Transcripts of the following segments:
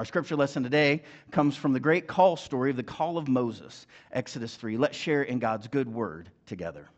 Our scripture lesson today comes from the great call story of the call of Moses, Exodus 3. Let's share in God's good word together.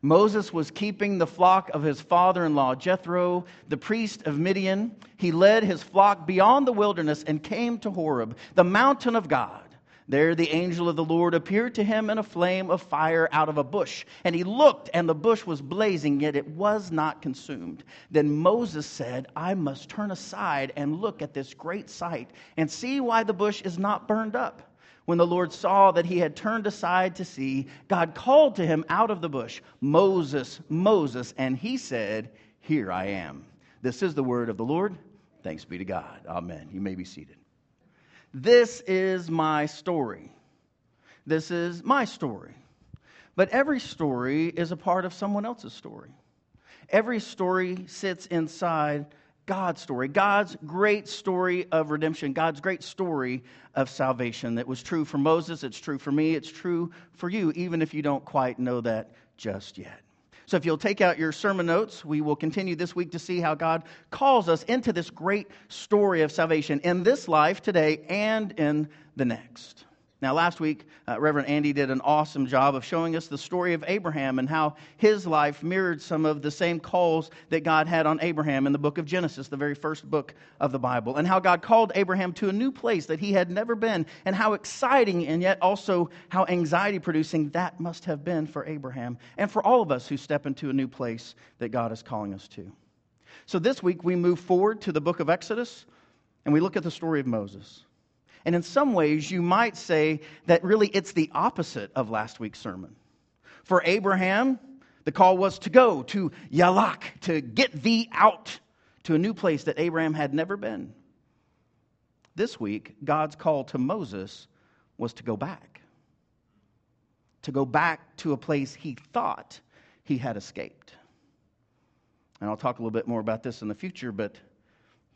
Moses was keeping the flock of his father in law, Jethro, the priest of Midian. He led his flock beyond the wilderness and came to Horeb, the mountain of God. There the angel of the Lord appeared to him in a flame of fire out of a bush. And he looked, and the bush was blazing, yet it was not consumed. Then Moses said, I must turn aside and look at this great sight and see why the bush is not burned up. When the Lord saw that he had turned aside to see, God called to him out of the bush, Moses, Moses, and he said, Here I am. This is the word of the Lord. Thanks be to God. Amen. You may be seated. This is my story. This is my story. But every story is a part of someone else's story. Every story sits inside God's story, God's great story of redemption, God's great story of salvation that was true for Moses, it's true for me, it's true for you, even if you don't quite know that just yet. So, if you'll take out your sermon notes, we will continue this week to see how God calls us into this great story of salvation in this life today and in the next. Now, last week, uh, Reverend Andy did an awesome job of showing us the story of Abraham and how his life mirrored some of the same calls that God had on Abraham in the book of Genesis, the very first book of the Bible, and how God called Abraham to a new place that he had never been, and how exciting and yet also how anxiety producing that must have been for Abraham and for all of us who step into a new place that God is calling us to. So, this week, we move forward to the book of Exodus and we look at the story of Moses. And in some ways, you might say that really it's the opposite of last week's sermon. For Abraham, the call was to go to Yalak, to get thee out to a new place that Abraham had never been. This week, God's call to Moses was to go back, to go back to a place he thought he had escaped. And I'll talk a little bit more about this in the future, but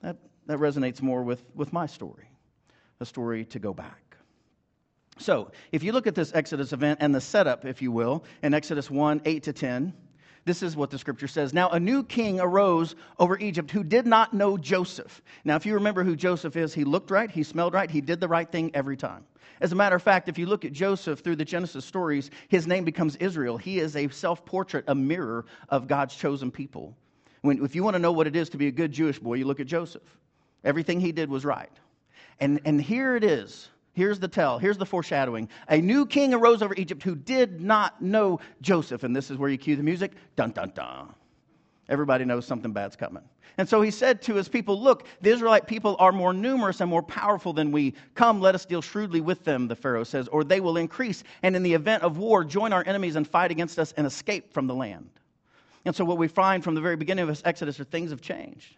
that, that resonates more with, with my story a story to go back. So, if you look at this Exodus event and the setup, if you will, in Exodus 1 8 to 10, this is what the scripture says. Now, a new king arose over Egypt who did not know Joseph. Now, if you remember who Joseph is, he looked right, he smelled right, he did the right thing every time. As a matter of fact, if you look at Joseph through the Genesis stories, his name becomes Israel. He is a self portrait, a mirror of God's chosen people. When, if you want to know what it is to be a good Jewish boy, you look at Joseph. Everything he did was right. And, and here it is. Here's the tell. Here's the foreshadowing. A new king arose over Egypt who did not know Joseph. And this is where you cue the music. Dun, dun, dun. Everybody knows something bad's coming. And so he said to his people, Look, the Israelite people are more numerous and more powerful than we. Come, let us deal shrewdly with them, the Pharaoh says, or they will increase. And in the event of war, join our enemies and fight against us and escape from the land. And so what we find from the very beginning of this Exodus are things have changed.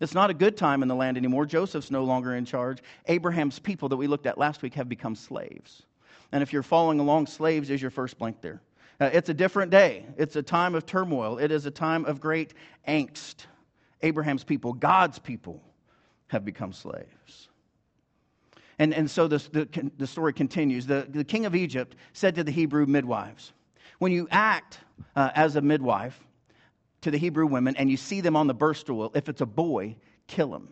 It's not a good time in the land anymore. Joseph's no longer in charge. Abraham's people that we looked at last week have become slaves. And if you're following along, slaves is your first blank there. Uh, it's a different day. It's a time of turmoil. It is a time of great angst. Abraham's people, God's people, have become slaves. And, and so this, the, the story continues. The, the king of Egypt said to the Hebrew midwives, When you act uh, as a midwife, to the Hebrew women and you see them on the birth stool, if it's a boy, kill him.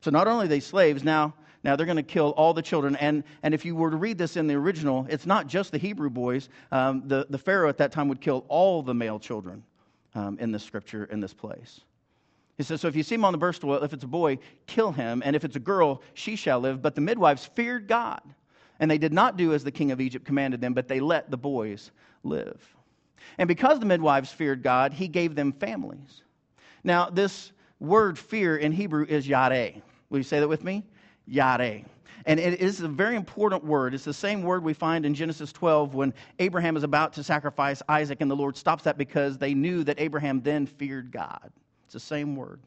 So not only are they slaves, now, now they're going to kill all the children. And, and if you were to read this in the original, it's not just the Hebrew boys. Um, the, the Pharaoh at that time would kill all the male children um, in this scripture, in this place. He says, So if you see him on the birth stool, if it's a boy, kill him. And if it's a girl, she shall live. But the midwives feared God. And they did not do as the king of Egypt commanded them, but they let the boys live. And because the midwives feared God, he gave them families. Now, this word fear in Hebrew is yare. Will you say that with me? Yare. And it is a very important word. It's the same word we find in Genesis 12 when Abraham is about to sacrifice Isaac, and the Lord stops that because they knew that Abraham then feared God. It's the same word.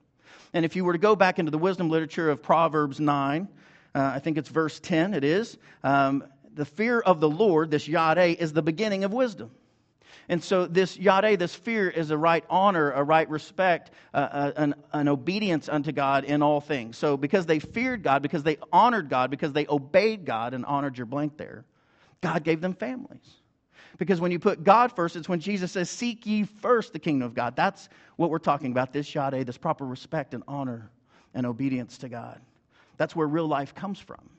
And if you were to go back into the wisdom literature of Proverbs 9, uh, I think it's verse 10, it is, um, the fear of the Lord, this yare, is the beginning of wisdom. And so, this yare, this fear, is a right honor, a right respect, uh, uh, an, an obedience unto God in all things. So, because they feared God, because they honored God, because they obeyed God and honored your blank there, God gave them families. Because when you put God first, it's when Jesus says, Seek ye first the kingdom of God. That's what we're talking about this yare, this proper respect and honor and obedience to God. That's where real life comes from.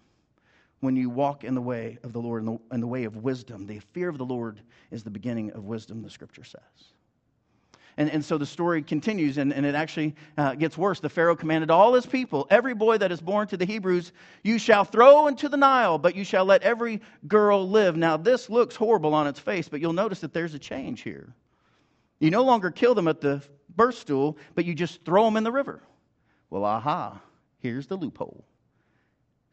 When you walk in the way of the Lord, in the, in the way of wisdom, the fear of the Lord is the beginning of wisdom, the scripture says. And, and so the story continues, and, and it actually uh, gets worse. The Pharaoh commanded all his people, Every boy that is born to the Hebrews, you shall throw into the Nile, but you shall let every girl live. Now, this looks horrible on its face, but you'll notice that there's a change here. You no longer kill them at the birth stool, but you just throw them in the river. Well, aha, here's the loophole.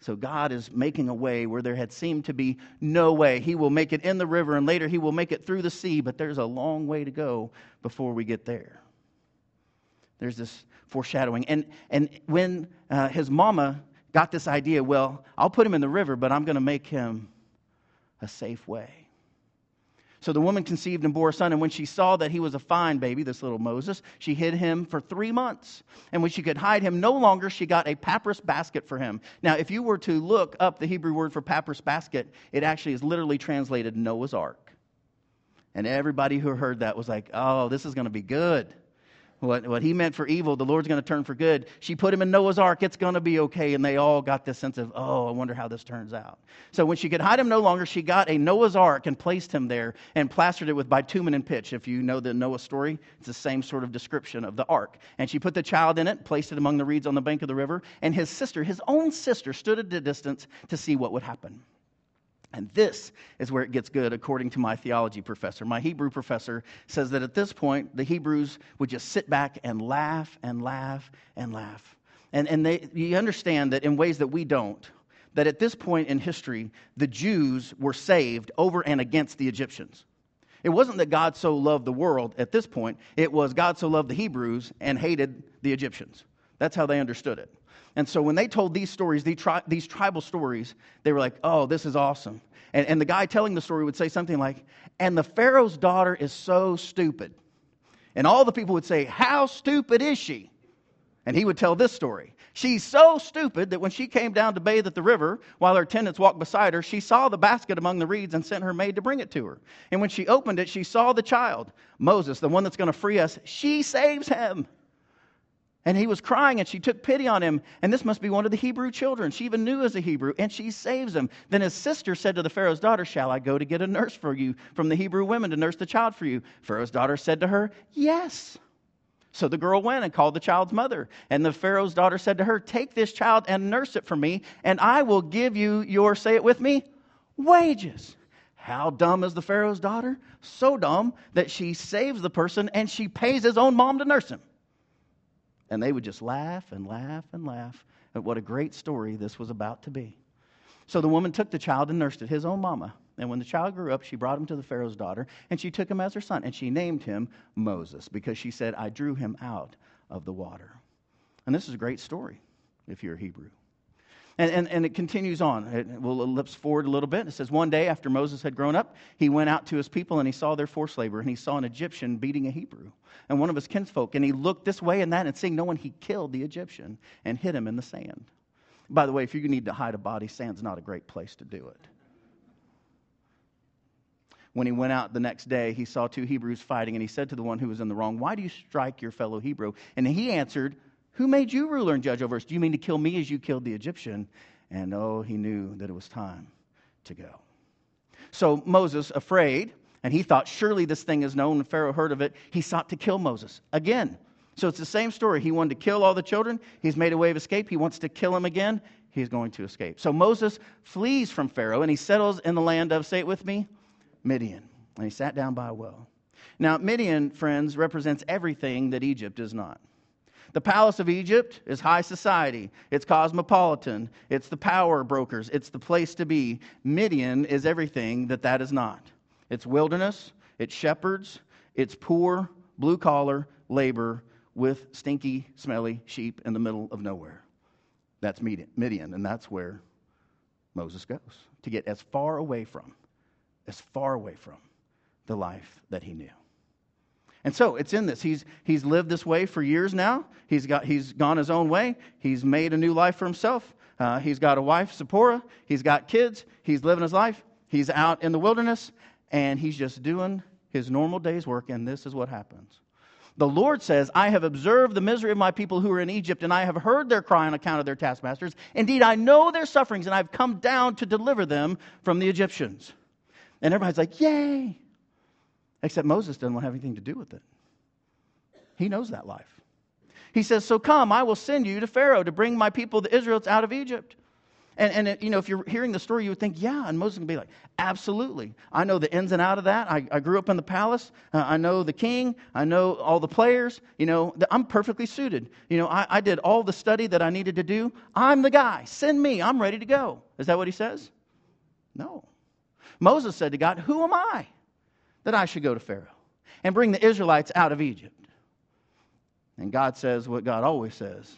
So God is making a way where there had seemed to be no way. He will make it in the river and later he will make it through the sea, but there's a long way to go before we get there. There's this foreshadowing. And, and when uh, his mama got this idea, well, I'll put him in the river, but I'm going to make him a safe way. So the woman conceived and bore a son, and when she saw that he was a fine baby, this little Moses, she hid him for three months. And when she could hide him no longer, she got a papyrus basket for him. Now, if you were to look up the Hebrew word for papyrus basket, it actually is literally translated Noah's Ark. And everybody who heard that was like, oh, this is going to be good. What, what he meant for evil, the Lord's going to turn for good. She put him in Noah's ark. It's going to be okay. And they all got this sense of, oh, I wonder how this turns out. So when she could hide him no longer, she got a Noah's ark and placed him there and plastered it with bitumen and pitch. If you know the Noah story, it's the same sort of description of the ark. And she put the child in it, placed it among the reeds on the bank of the river. And his sister, his own sister, stood at a distance to see what would happen. And this is where it gets good, according to my theology professor. My Hebrew professor says that at this point, the Hebrews would just sit back and laugh and laugh and laugh. And, and they, you understand that in ways that we don't, that at this point in history, the Jews were saved over and against the Egyptians. It wasn't that God so loved the world at this point, it was God so loved the Hebrews and hated the Egyptians. That's how they understood it. And so when they told these stories, these, tri- these tribal stories, they were like, oh, this is awesome. And, and the guy telling the story would say something like, and the Pharaoh's daughter is so stupid. And all the people would say, how stupid is she? And he would tell this story. She's so stupid that when she came down to bathe at the river, while her attendants walked beside her, she saw the basket among the reeds and sent her maid to bring it to her. And when she opened it, she saw the child, Moses, the one that's going to free us. She saves him. And he was crying, and she took pity on him. And this must be one of the Hebrew children. She even knew as a Hebrew, and she saves him. Then his sister said to the Pharaoh's daughter, Shall I go to get a nurse for you from the Hebrew women to nurse the child for you? Pharaoh's daughter said to her, Yes. So the girl went and called the child's mother. And the Pharaoh's daughter said to her, Take this child and nurse it for me, and I will give you your, say it with me, wages. How dumb is the Pharaoh's daughter? So dumb that she saves the person and she pays his own mom to nurse him. And they would just laugh and laugh and laugh at what a great story this was about to be. So the woman took the child and nursed it, his own mama. And when the child grew up, she brought him to the Pharaoh's daughter, and she took him as her son, and she named him Moses because she said, I drew him out of the water. And this is a great story if you're a Hebrew. And, and, and it continues on. It, we'll ellipse forward a little bit. It says, One day after Moses had grown up, he went out to his people and he saw their forced labor, and he saw an Egyptian beating a Hebrew and one of his kinsfolk. And he looked this way and that, and seeing no one, he killed the Egyptian and hid him in the sand. By the way, if you need to hide a body, sand's not a great place to do it. When he went out the next day, he saw two Hebrews fighting, and he said to the one who was in the wrong, Why do you strike your fellow Hebrew? And he answered, who made you ruler and judge over us? Do you mean to kill me as you killed the Egyptian? And oh, he knew that it was time to go. So Moses, afraid, and he thought, surely this thing is known, and Pharaoh heard of it, he sought to kill Moses again. So it's the same story. He wanted to kill all the children. He's made a way of escape. He wants to kill him again. He's going to escape. So Moses flees from Pharaoh and he settles in the land of, say it with me, Midian. And he sat down by a well. Now, Midian, friends, represents everything that Egypt is not. The palace of Egypt is high society, it's cosmopolitan, it's the power brokers, it's the place to be. Midian is everything that that is not. It's wilderness, it's shepherds, it's poor, blue collar labor with stinky, smelly sheep in the middle of nowhere. That's Midian, and that's where Moses goes to get as far away from, as far away from the life that he knew. And so it's in this. He's, he's lived this way for years now. He's, got, he's gone his own way. He's made a new life for himself. Uh, he's got a wife, Zipporah. He's got kids. He's living his life. He's out in the wilderness, and he's just doing his normal day's work, and this is what happens. The Lord says, I have observed the misery of my people who are in Egypt, and I have heard their cry on account of their taskmasters. Indeed, I know their sufferings, and I've come down to deliver them from the Egyptians. And everybody's like, Yay! Except Moses doesn't want to have anything to do with it. He knows that life. He says, So come, I will send you to Pharaoh to bring my people, the Israelites, out of Egypt. And, and it, you know, if you're hearing the story, you would think, yeah. And Moses would be like, absolutely. I know the ins and out of that. I, I grew up in the palace. Uh, I know the king. I know all the players. You know, the, I'm perfectly suited. You know, I, I did all the study that I needed to do. I'm the guy. Send me. I'm ready to go. Is that what he says? No. Moses said to God, Who am I that I should go to Pharaoh and bring the Israelites out of Egypt? And God says what God always says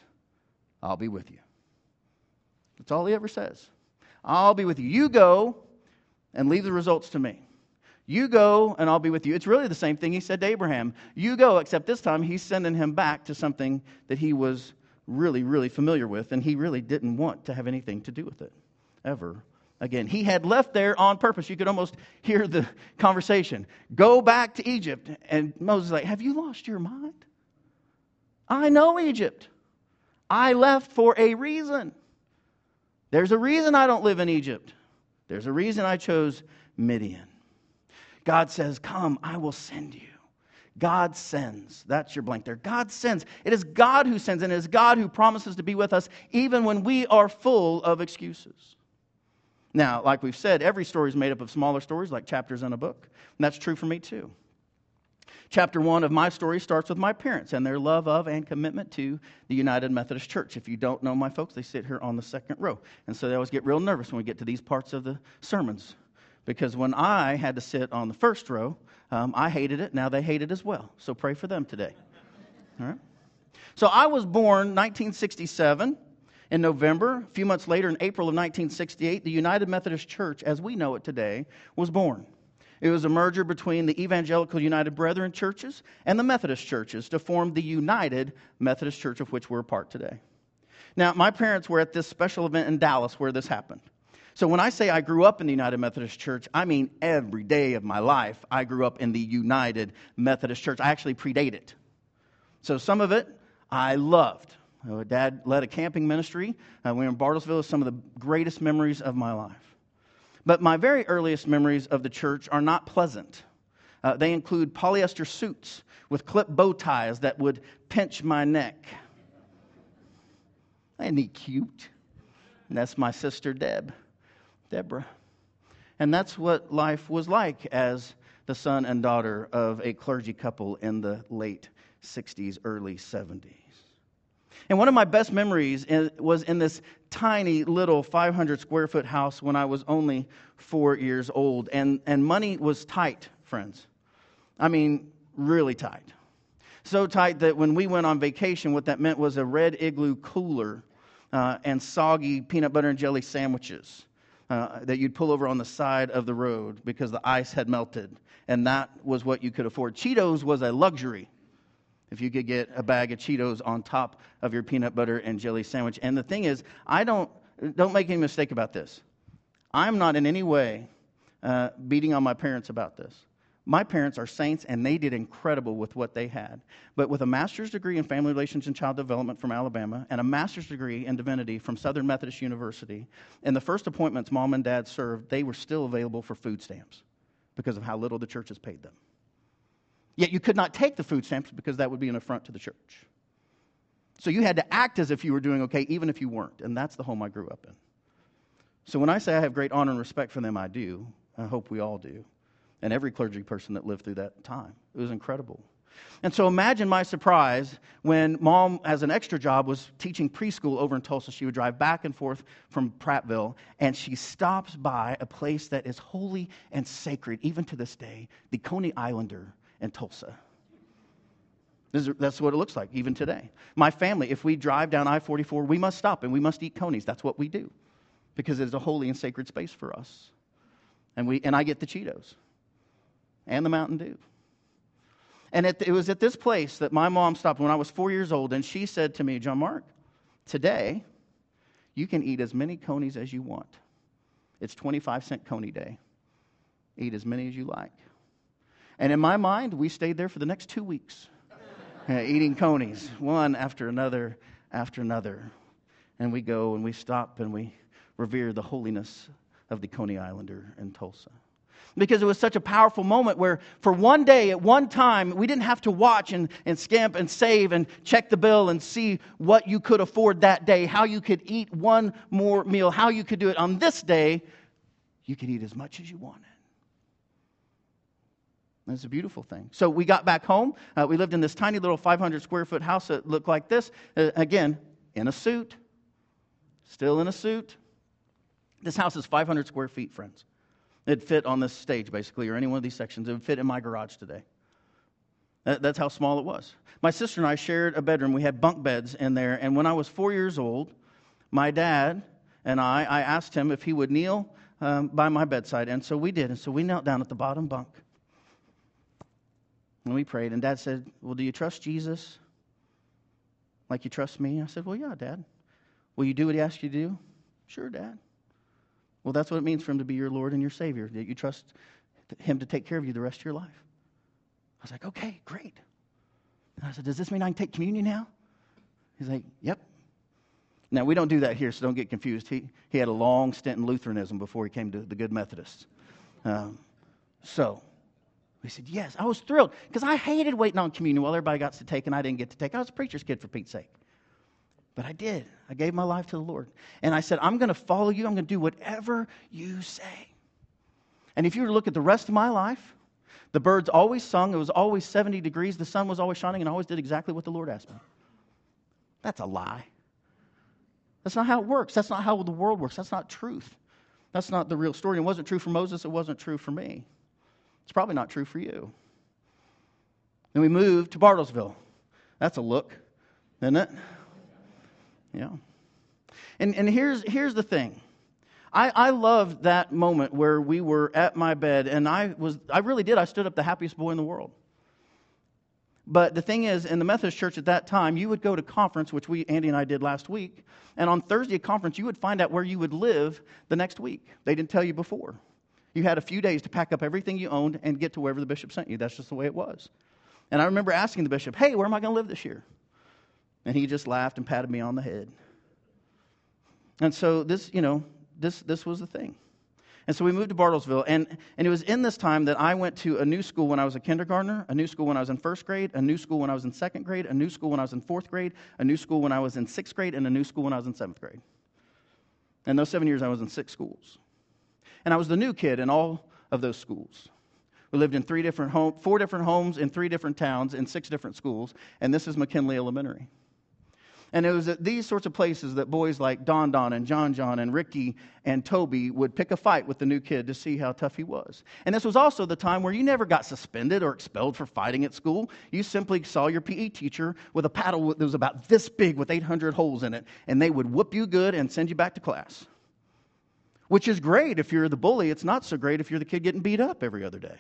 I'll be with you. That's all he ever says. I'll be with you. You go and leave the results to me. You go and I'll be with you. It's really the same thing he said to Abraham. You go, except this time he's sending him back to something that he was really, really familiar with, and he really didn't want to have anything to do with it ever again. He had left there on purpose. You could almost hear the conversation. Go back to Egypt. And Moses is like, Have you lost your mind? I know Egypt. I left for a reason. There's a reason I don't live in Egypt. There's a reason I chose Midian. God says, Come, I will send you. God sends. That's your blank there. God sends. It is God who sends, and it is God who promises to be with us even when we are full of excuses. Now, like we've said, every story is made up of smaller stories, like chapters in a book. And that's true for me too. Chapter one of my story starts with my parents and their love of and commitment to the United Methodist Church. If you don't know my folks, they sit here on the second row. And so they always get real nervous when we get to these parts of the sermons. Because when I had to sit on the first row, um, I hated it. Now they hate it as well. So pray for them today. All right? So I was born 1967 in November. A few months later, in April of 1968, the United Methodist Church, as we know it today, was born. It was a merger between the Evangelical United Brethren churches and the Methodist churches to form the United Methodist Church, of which we're a part today. Now, my parents were at this special event in Dallas where this happened. So when I say I grew up in the United Methodist Church, I mean every day of my life I grew up in the United Methodist Church. I actually predate it. So some of it I loved. Dad led a camping ministry. Uh, we were in Bartlesville. Some of the greatest memories of my life. But my very earliest memories of the church are not pleasant. Uh, they include polyester suits with clip bow ties that would pinch my neck. Ain't he cute? And that's my sister Deb, Deborah. And that's what life was like as the son and daughter of a clergy couple in the late 60s, early 70s. And one of my best memories was in this tiny little 500 square foot house when I was only four years old. And, and money was tight, friends. I mean, really tight. So tight that when we went on vacation, what that meant was a red igloo cooler uh, and soggy peanut butter and jelly sandwiches. Uh, that you'd pull over on the side of the road because the ice had melted. And that was what you could afford. Cheetos was a luxury if you could get a bag of Cheetos on top of your peanut butter and jelly sandwich. And the thing is, I don't, don't make any mistake about this. I'm not in any way uh, beating on my parents about this. My parents are saints and they did incredible with what they had. But with a master's degree in family relations and child development from Alabama and a master's degree in divinity from Southern Methodist University, and the first appointments mom and dad served, they were still available for food stamps because of how little the churches paid them. Yet you could not take the food stamps because that would be an affront to the church. So you had to act as if you were doing okay, even if you weren't. And that's the home I grew up in. So when I say I have great honor and respect for them, I do. I hope we all do. And every clergy person that lived through that time. It was incredible. And so imagine my surprise when mom, as an extra job, was teaching preschool over in Tulsa. She would drive back and forth from Prattville, and she stops by a place that is holy and sacred, even to this day, the Coney Islander and Tulsa. Is, that's what it looks like even today. My family, if we drive down I 44, we must stop and we must eat conies. That's what we do because it is a holy and sacred space for us. And, we, and I get the Cheetos and the Mountain Dew. And it, it was at this place that my mom stopped when I was four years old, and she said to me, John Mark, today you can eat as many conies as you want. It's 25 cent coney day. Eat as many as you like. And in my mind, we stayed there for the next two weeks. uh, eating conies, one after another after another. And we go and we stop and we revere the holiness of the Coney Islander in Tulsa. Because it was such a powerful moment where, for one day, at one time, we didn't have to watch and, and scamp and save and check the bill and see what you could afford that day, how you could eat one more meal, how you could do it. On this day, you could eat as much as you wanted. It's a beautiful thing. So we got back home. Uh, we lived in this tiny little 500 square foot house that looked like this. Uh, again, in a suit. Still in a suit. This house is 500 square feet, friends. It'd fit on this stage, basically, or any one of these sections. It would fit in my garage today. That, that's how small it was. My sister and I shared a bedroom. We had bunk beds in there. And when I was four years old, my dad and I, I asked him if he would kneel um, by my bedside. And so we did. And so we knelt down at the bottom bunk. And we prayed, and Dad said, Well, do you trust Jesus like you trust me? I said, Well, yeah, Dad. Will you do what he asked you to do? Sure, Dad. Well, that's what it means for him to be your Lord and your Savior, that you trust him to take care of you the rest of your life. I was like, Okay, great. And I said, Does this mean I can take communion now? He's like, Yep. Now, we don't do that here, so don't get confused. He, he had a long stint in Lutheranism before he came to the Good Methodists. Um, so, he said, Yes. I was thrilled because I hated waiting on communion while everybody got to take and I didn't get to take. I was a preacher's kid for Pete's sake. But I did. I gave my life to the Lord. And I said, I'm going to follow you. I'm going to do whatever you say. And if you were to look at the rest of my life, the birds always sung. It was always 70 degrees. The sun was always shining, and I always did exactly what the Lord asked me. That's a lie. That's not how it works. That's not how the world works. That's not truth. That's not the real story. It wasn't true for Moses. It wasn't true for me. It's probably not true for you. Then we moved to Bartlesville. That's a look, isn't it? Yeah. And, and here's, here's the thing. I, I loved that moment where we were at my bed, and I was I really did. I stood up the happiest boy in the world. But the thing is, in the Methodist church at that time, you would go to conference, which we Andy and I did last week, and on Thursday at conference, you would find out where you would live the next week. They didn't tell you before. You had a few days to pack up everything you owned and get to wherever the bishop sent you. That's just the way it was. And I remember asking the bishop, Hey, where am I going to live this year? And he just laughed and patted me on the head. And so this, you know, this, this was the thing. And so we moved to Bartlesville. And, and it was in this time that I went to a new school when I was a kindergartner, a new school when I was in first grade, a new school when I was in second grade, a new school when I was in fourth grade, a new school when I was in sixth grade, and a new school when I was in seventh grade. And those seven years, I was in six schools. And I was the new kid in all of those schools. We lived in three different home, four different homes in three different towns in six different schools, and this is McKinley Elementary. And it was at these sorts of places that boys like Don Don and John John and Ricky and Toby would pick a fight with the new kid to see how tough he was. And this was also the time where you never got suspended or expelled for fighting at school. You simply saw your PE teacher with a paddle that was about this big with 800 holes in it, and they would whoop you good and send you back to class which is great if you're the bully. It's not so great if you're the kid getting beat up every other day.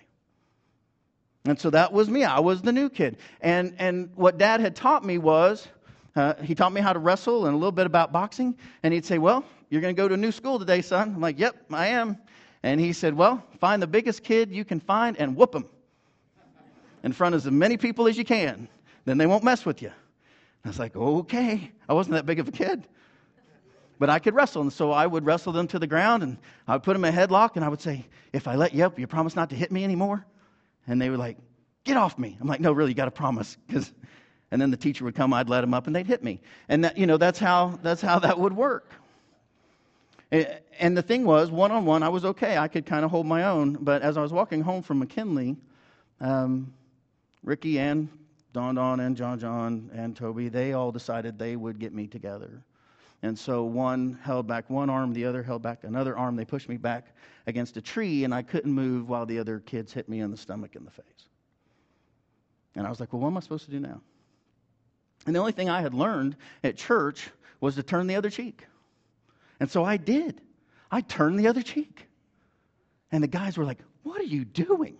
And so that was me. I was the new kid. And, and what dad had taught me was uh, he taught me how to wrestle and a little bit about boxing. And he'd say, Well, you're going to go to a new school today, son. I'm like, Yep, I am. And he said, Well, find the biggest kid you can find and whoop him in front of as many people as you can. Then they won't mess with you. I was like, Okay. I wasn't that big of a kid but I could wrestle. And so I would wrestle them to the ground and I would put them in a headlock and I would say, If I let you up, you promise not to hit me anymore? And they were like, Get off me. I'm like, No, really, you got to promise. Because, and then the teacher would come, I'd let them up and they'd hit me. And that, you know, that's how, that's how that would work. And the thing was, one on one, I was okay. I could kind of hold my own. But as I was walking home from McKinley, um, Ricky and Don Don and John John and Toby, they all decided they would get me together. And so one held back one arm, the other held back another arm. They pushed me back against a tree, and I couldn't move while the other kids hit me in the stomach and the face. And I was like, well, what am I supposed to do now? And the only thing I had learned at church was to turn the other cheek. And so I did. I turned the other cheek. And the guys were like, What are you doing?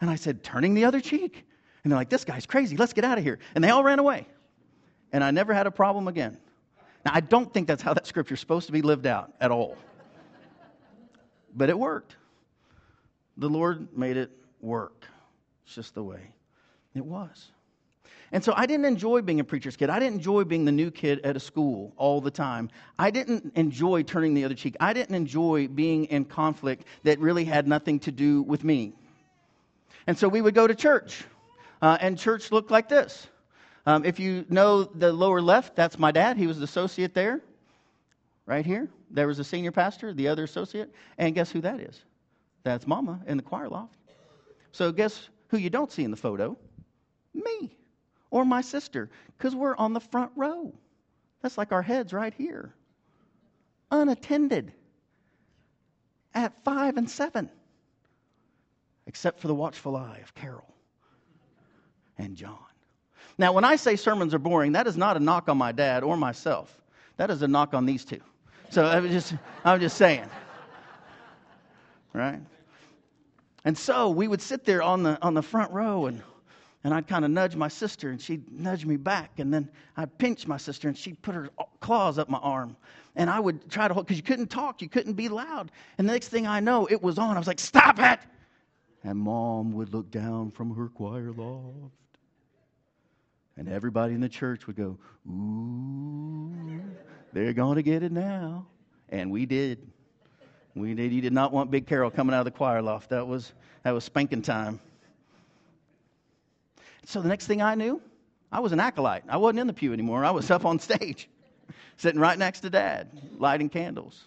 And I said, Turning the other cheek. And they're like, This guy's crazy. Let's get out of here. And they all ran away. And I never had a problem again. Now, I don't think that's how that scripture is supposed to be lived out at all. but it worked. The Lord made it work. It's just the way it was. And so I didn't enjoy being a preacher's kid. I didn't enjoy being the new kid at a school all the time. I didn't enjoy turning the other cheek. I didn't enjoy being in conflict that really had nothing to do with me. And so we would go to church, uh, and church looked like this. Um, if you know the lower left, that's my dad. He was the associate there, right here. There was a senior pastor, the other associate. And guess who that is? That's mama in the choir loft. So guess who you don't see in the photo? Me or my sister, because we're on the front row. That's like our heads right here. Unattended at five and seven, except for the watchful eye of Carol and John. Now, when I say sermons are boring, that is not a knock on my dad or myself. That is a knock on these two. So I'm just, I'm just saying. Right? And so we would sit there on the, on the front row and and I'd kind of nudge my sister, and she'd nudge me back. And then I'd pinch my sister, and she'd put her claws up my arm. And I would try to hold, because you couldn't talk, you couldn't be loud. And the next thing I know, it was on. I was like, Stop it! And mom would look down from her choir loft. And everybody in the church would go, Ooh, they're going to get it now. And we did. We did. You did not want Big Carol coming out of the choir loft. That was, that was spanking time. So the next thing I knew, I was an acolyte. I wasn't in the pew anymore. I was up on stage, sitting right next to dad, lighting candles.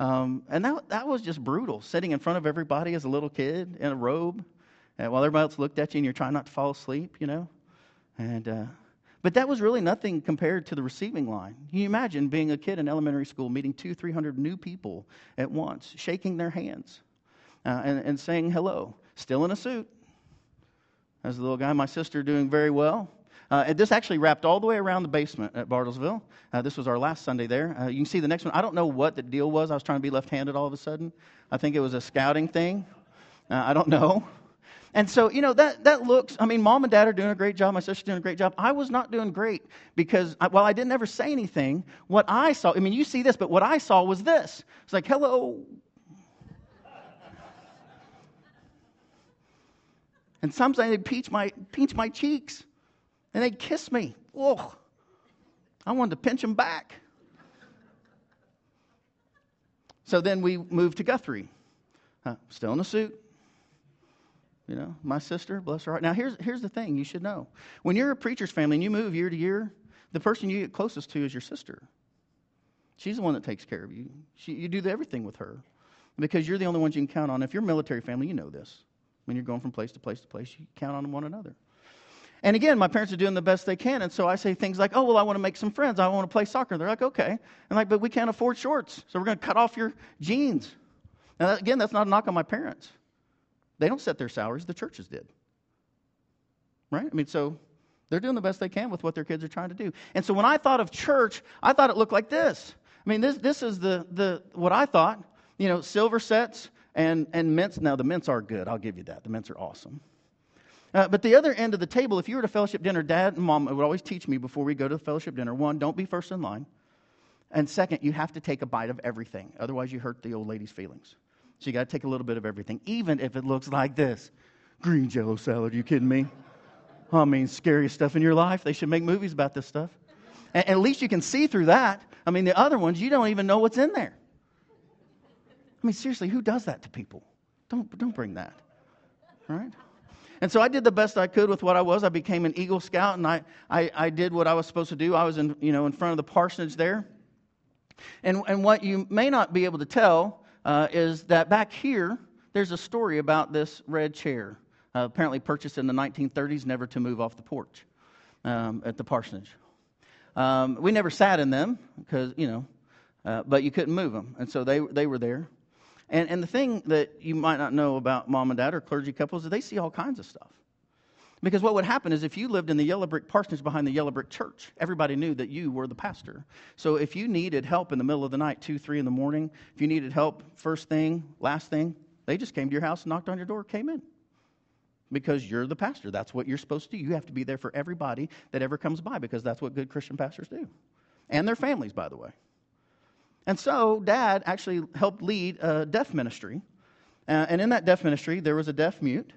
Um, and that, that was just brutal, sitting in front of everybody as a little kid in a robe, and while everybody else looked at you and you're trying not to fall asleep, you know. And, uh, but that was really nothing compared to the receiving line. Can you imagine being a kid in elementary school, meeting two, three hundred new people at once, shaking their hands uh, and, and saying hello, still in a suit, as a little guy. My sister doing very well. Uh, this actually wrapped all the way around the basement at Bartlesville. Uh, this was our last Sunday there. Uh, you can see the next one. I don't know what the deal was. I was trying to be left handed all of a sudden. I think it was a scouting thing. Uh, I don't know. And so, you know, that, that looks, I mean, mom and dad are doing a great job. My sister's doing a great job. I was not doing great because, I, while I didn't ever say anything, what I saw, I mean, you see this, but what I saw was this. It's like, hello, And sometimes they'd pinch my, pinch my cheeks and they'd kiss me. Oh, I wanted to pinch them back. So then we moved to Guthrie, uh, still in a suit. You know, my sister, bless her heart. Now, here's, here's the thing you should know. When you're a preacher's family and you move year to year, the person you get closest to is your sister. She's the one that takes care of you. She, you do everything with her because you're the only ones you can count on. If you're a military family, you know this when you're going from place to place to place. You count on one another. And again, my parents are doing the best they can. And so I say things like, oh, well, I want to make some friends. I want to play soccer. They're like, okay. And like, but we can't afford shorts. So we're going to cut off your jeans. Now, again, that's not a knock on my parents. They don't set their salaries, the churches did. Right? I mean, so they're doing the best they can with what their kids are trying to do. And so when I thought of church, I thought it looked like this. I mean, this, this is the, the, what I thought. You know, silver sets, and, and mints, now the mints are good. I'll give you that. The mints are awesome. Uh, but the other end of the table, if you were at a fellowship dinner, dad and mom would always teach me before we go to the fellowship dinner one, don't be first in line. And second, you have to take a bite of everything. Otherwise, you hurt the old lady's feelings. So you got to take a little bit of everything, even if it looks like this green jello salad. Are you kidding me? I mean, scariest stuff in your life. They should make movies about this stuff. And at least you can see through that. I mean, the other ones, you don't even know what's in there. I mean, seriously, who does that to people? Don't, don't bring that. Right? And so I did the best I could with what I was. I became an Eagle Scout, and I, I, I did what I was supposed to do. I was in, you know, in front of the parsonage there. And, and what you may not be able to tell uh, is that back here, there's a story about this red chair, uh, apparently purchased in the 1930s, never to move off the porch um, at the parsonage. Um, we never sat in them because, you know, uh, but you couldn't move them. And so they, they were there. And, and the thing that you might not know about mom and dad or clergy couples is they see all kinds of stuff. Because what would happen is if you lived in the yellow brick parsonage behind the yellow brick church, everybody knew that you were the pastor. So if you needed help in the middle of the night, two, three in the morning, if you needed help first thing, last thing, they just came to your house, knocked on your door, came in. Because you're the pastor. That's what you're supposed to do. You have to be there for everybody that ever comes by because that's what good Christian pastors do. And their families, by the way. And so, dad actually helped lead a deaf ministry. Uh, and in that deaf ministry, there was a deaf mute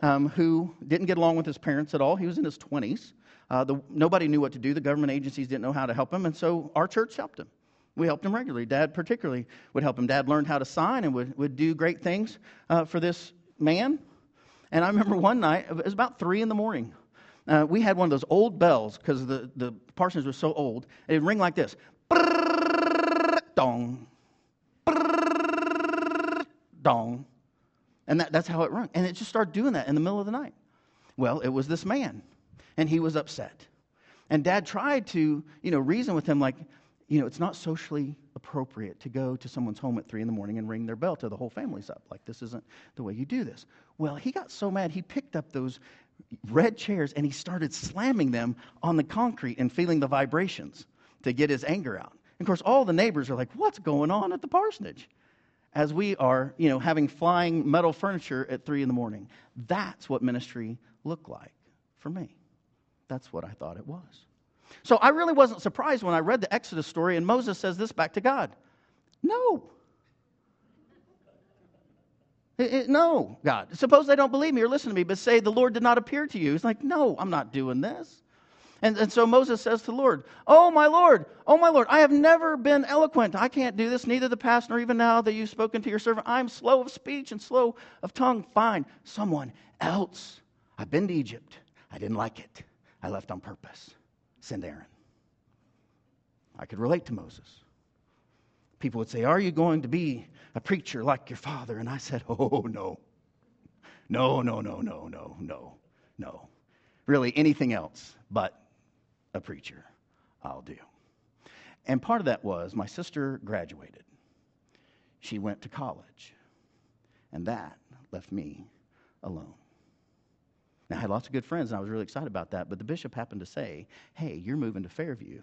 um, who didn't get along with his parents at all. He was in his 20s. Uh, the, nobody knew what to do. The government agencies didn't know how to help him, and so our church helped him. We helped him regularly. Dad, particularly, would help him. Dad learned how to sign and would, would do great things uh, for this man. And I remember one night, it was about three in the morning. Uh, we had one of those old bells because the, the parsons were so old. It'd ring like this dong, dong. And that, that's how it rung. And it just started doing that in the middle of the night. Well, it was this man, and he was upset. And dad tried to, you know, reason with him, like, you know, it's not socially appropriate to go to someone's home at three in the morning and ring their bell till the whole family's up. Like, this isn't the way you do this. Well, he got so mad, he picked up those red chairs and he started slamming them on the concrete and feeling the vibrations to get his anger out. And of course, all the neighbors are like, what's going on at the parsonage? As we are, you know, having flying metal furniture at three in the morning. That's what ministry looked like for me. That's what I thought it was. So I really wasn't surprised when I read the Exodus story and Moses says this back to God No. It, it, no, God. Suppose they don't believe me or listen to me, but say the Lord did not appear to you. He's like, No, I'm not doing this. And, and so Moses says to the Lord, Oh, my Lord, oh, my Lord, I have never been eloquent. I can't do this, neither the past nor even now that you've spoken to your servant. I'm slow of speech and slow of tongue. Find someone else. I've been to Egypt. I didn't like it. I left on purpose. Send Aaron. I could relate to Moses. People would say, Are you going to be a preacher like your father? And I said, Oh, no. No, no, no, no, no, no, no. Really, anything else but a preacher, I'll do. And part of that was my sister graduated. She went to college. And that left me alone. Now, I had lots of good friends, and I was really excited about that. But the bishop happened to say, Hey, you're moving to Fairview,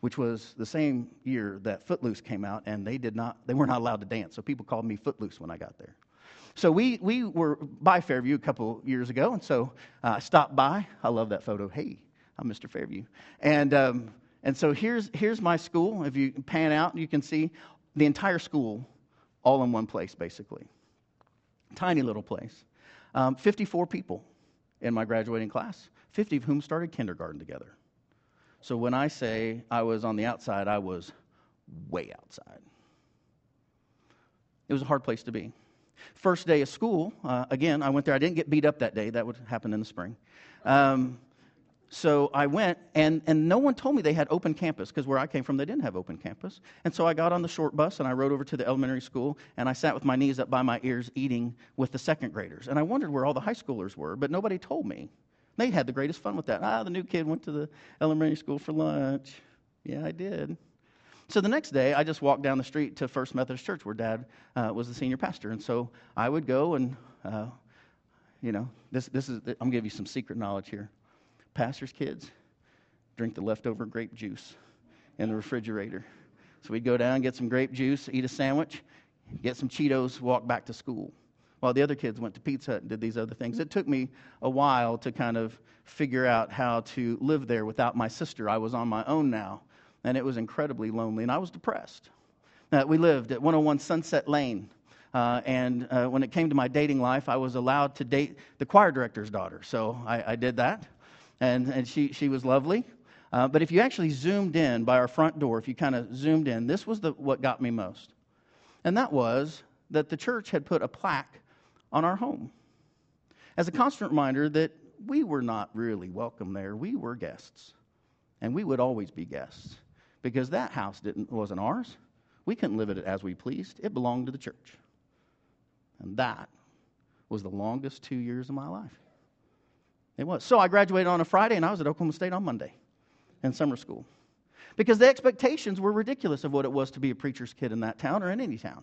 which was the same year that Footloose came out, and they, did not, they were not allowed to dance. So people called me Footloose when I got there. So we, we were by Fairview a couple years ago, and so uh, I stopped by. I love that photo. Hey, I'm Mr. Fairview. And, um, and so here's, here's my school. If you pan out, you can see the entire school all in one place, basically. Tiny little place. Um, 54 people in my graduating class, 50 of whom started kindergarten together. So when I say I was on the outside, I was way outside. It was a hard place to be. First day of school, uh, again, I went there. I didn't get beat up that day. That would happen in the spring. Um, so I went, and, and no one told me they had open campus because where I came from, they didn't have open campus. And so I got on the short bus and I rode over to the elementary school and I sat with my knees up by my ears eating with the second graders. And I wondered where all the high schoolers were, but nobody told me. They had the greatest fun with that. Ah, the new kid went to the elementary school for lunch. Yeah, I did. So the next day, I just walked down the street to First Methodist Church where Dad uh, was the senior pastor. And so I would go and, uh, you know, this, this is, I'm going to give you some secret knowledge here pastor's kids drink the leftover grape juice in the refrigerator. So we'd go down, get some grape juice, eat a sandwich, get some Cheetos, walk back to school. While the other kids went to Pizza Hut and did these other things. It took me a while to kind of figure out how to live there without my sister. I was on my own now, and it was incredibly lonely, and I was depressed. Uh, we lived at 101 Sunset Lane. Uh, and uh, when it came to my dating life, I was allowed to date the choir director's daughter. So I, I did that and, and she, she was lovely. Uh, but if you actually zoomed in by our front door, if you kind of zoomed in, this was the, what got me most. And that was that the church had put a plaque on our home as a constant reminder that we were not really welcome there. We were guests. And we would always be guests because that house didn't, wasn't ours. We couldn't live in it as we pleased, it belonged to the church. And that was the longest two years of my life. It was. So I graduated on a Friday and I was at Oklahoma State on Monday in summer school. Because the expectations were ridiculous of what it was to be a preacher's kid in that town or in any town.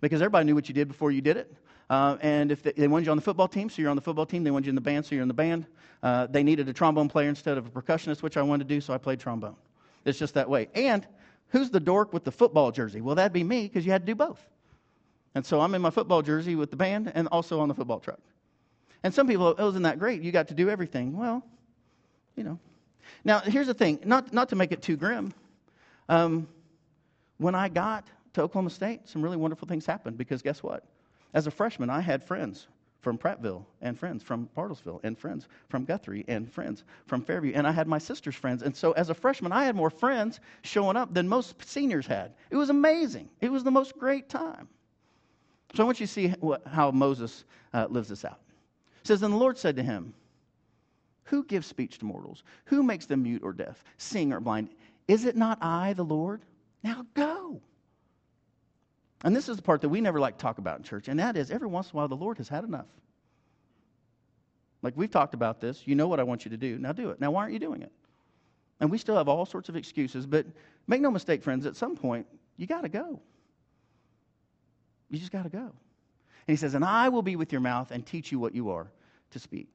Because everybody knew what you did before you did it. Uh, and if they, they, wanted you on the football team, so you're on the football team. They wanted you in the band, so you're in the band. Uh, they needed a trombone player instead of a percussionist, which I wanted to do, so I played trombone. It's just that way. And who's the dork with the football jersey? Well, that'd be me because you had to do both. And so I'm in my football jersey with the band and also on the football truck. And some people, oh, isn't that great? You got to do everything. Well, you know. Now, here's the thing not, not to make it too grim. Um, when I got to Oklahoma State, some really wonderful things happened because guess what? As a freshman, I had friends from Prattville and friends, from Bartlesville and friends, from Guthrie and friends, from Fairview. And I had my sister's friends. And so as a freshman, I had more friends showing up than most seniors had. It was amazing. It was the most great time. So I want you to see what, how Moses uh, lives this out. It says, And the Lord said to him, Who gives speech to mortals? Who makes them mute or deaf, seeing or blind? Is it not I, the Lord? Now go. And this is the part that we never like to talk about in church, and that is every once in a while the Lord has had enough. Like we've talked about this. You know what I want you to do. Now do it. Now, why aren't you doing it? And we still have all sorts of excuses, but make no mistake, friends, at some point, you got to go. You just got to go. He says, And I will be with your mouth and teach you what you are to speak.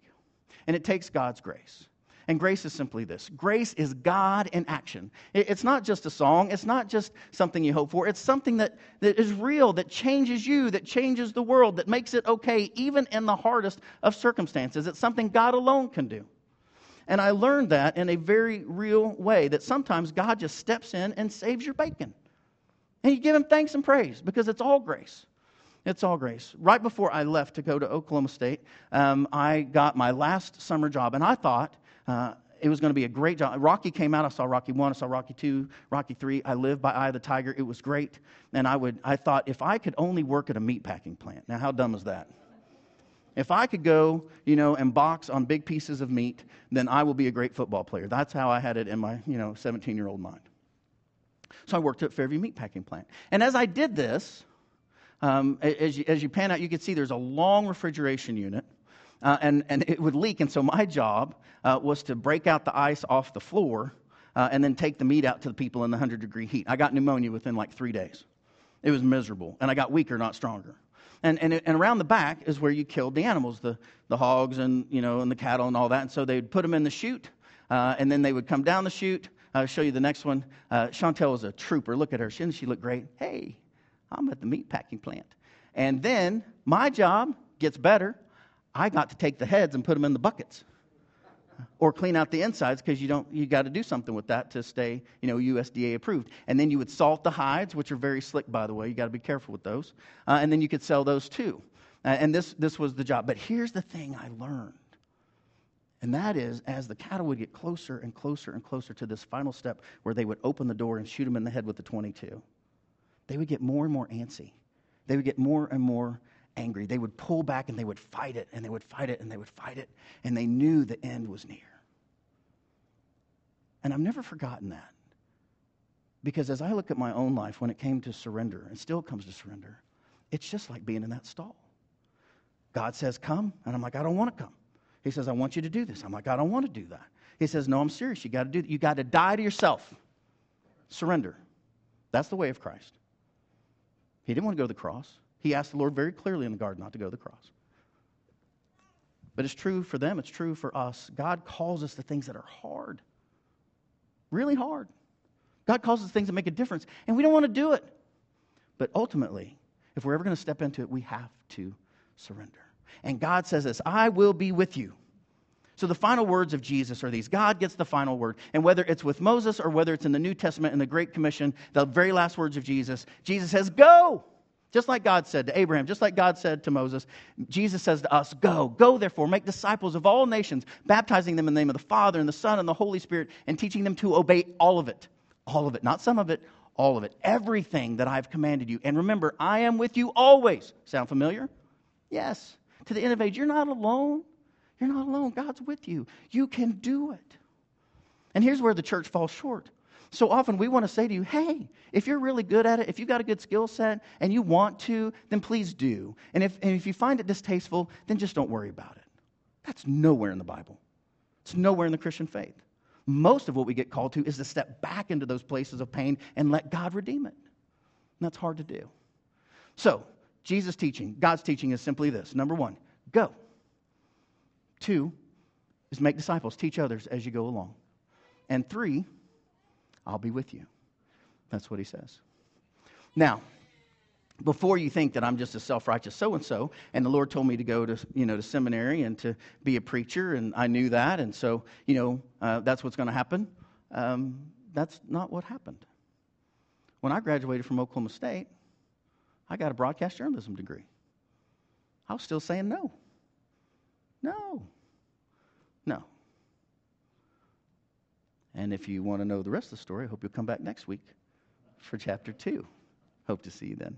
And it takes God's grace. And grace is simply this grace is God in action. It's not just a song, it's not just something you hope for. It's something that, that is real, that changes you, that changes the world, that makes it okay, even in the hardest of circumstances. It's something God alone can do. And I learned that in a very real way that sometimes God just steps in and saves your bacon. And you give him thanks and praise because it's all grace. It's all grace. Right before I left to go to Oklahoma State, um, I got my last summer job, and I thought uh, it was going to be a great job. Rocky came out. I saw Rocky 1, I saw Rocky 2, Rocky 3. I lived by Eye of the Tiger. It was great. And I, would, I thought if I could only work at a meat packing plant. Now, how dumb is that? If I could go, you know, and box on big pieces of meat, then I will be a great football player. That's how I had it in my, you know, 17 year old mind. So I worked at Fairview Meat Packing Plant. And as I did this, um, as, you, as you pan out, you can see there's a long refrigeration unit uh, and, and it would leak. And so my job uh, was to break out the ice off the floor uh, and then take the meat out to the people in the 100 degree heat. I got pneumonia within like three days. It was miserable. And I got weaker, not stronger. And, and, and around the back is where you killed the animals, the, the hogs and, you know, and the cattle and all that. And so they'd put them in the chute, uh, and then they would come down the chute. I'll show you the next one. Uh, Chantel was a trooper. Look at her. She, she looked great. Hey, I'm at the meat packing plant. And then my job gets better. I got to take the heads and put them in the buckets or clean out the insides because you don't you got to do something with that to stay you know usda approved. And then you would salt the hides which are very slick by the way. You got to be careful with those. Uh, and then you could sell those too. Uh, and this this was the job. But here's the thing i learned and that is as the cattle would get closer and closer and closer to this final step where they would open the door and shoot them in the head with the 22 they would get more and more antsy they would get more and more angry. They would pull back and they would fight it and they would fight it and they would fight it. And they knew the end was near. And I've never forgotten that. Because as I look at my own life when it came to surrender, and still comes to surrender, it's just like being in that stall. God says, Come. And I'm like, I don't want to come. He says, I want you to do this. I'm like, I don't want to do that. He says, No, I'm serious. You got to do that. You got to die to yourself. Surrender. That's the way of Christ. He didn't want to go to the cross. He asked the Lord very clearly in the garden not to go to the cross. But it's true for them, it's true for us. God calls us to things that are hard, really hard. God calls us things that make a difference, and we don't want to do it. But ultimately, if we're ever going to step into it, we have to surrender. And God says this I will be with you. So the final words of Jesus are these God gets the final word. And whether it's with Moses or whether it's in the New Testament in the Great Commission, the very last words of Jesus, Jesus says, Go. Just like God said to Abraham, just like God said to Moses, Jesus says to us, Go, go therefore, make disciples of all nations, baptizing them in the name of the Father and the Son and the Holy Spirit, and teaching them to obey all of it. All of it, not some of it, all of it. Everything that I've commanded you. And remember, I am with you always. Sound familiar? Yes. To the end of age, you're not alone. You're not alone. God's with you. You can do it. And here's where the church falls short. So often we want to say to you, hey, if you're really good at it, if you've got a good skill set and you want to, then please do. And if, and if you find it distasteful, then just don't worry about it. That's nowhere in the Bible, it's nowhere in the Christian faith. Most of what we get called to is to step back into those places of pain and let God redeem it. And that's hard to do. So, Jesus' teaching, God's teaching is simply this number one, go. Two is make disciples, teach others as you go along. And three, I'll be with you. That's what he says. Now, before you think that I'm just a self-righteous so-and-so, and the Lord told me to go to, you know, to seminary and to be a preacher, and I knew that, and so, you know, uh, that's what's going to happen. Um, that's not what happened. When I graduated from Oklahoma State, I got a broadcast journalism degree. I was still saying no. No. No. And if you want to know the rest of the story, I hope you'll come back next week for chapter 2. Hope to see you then.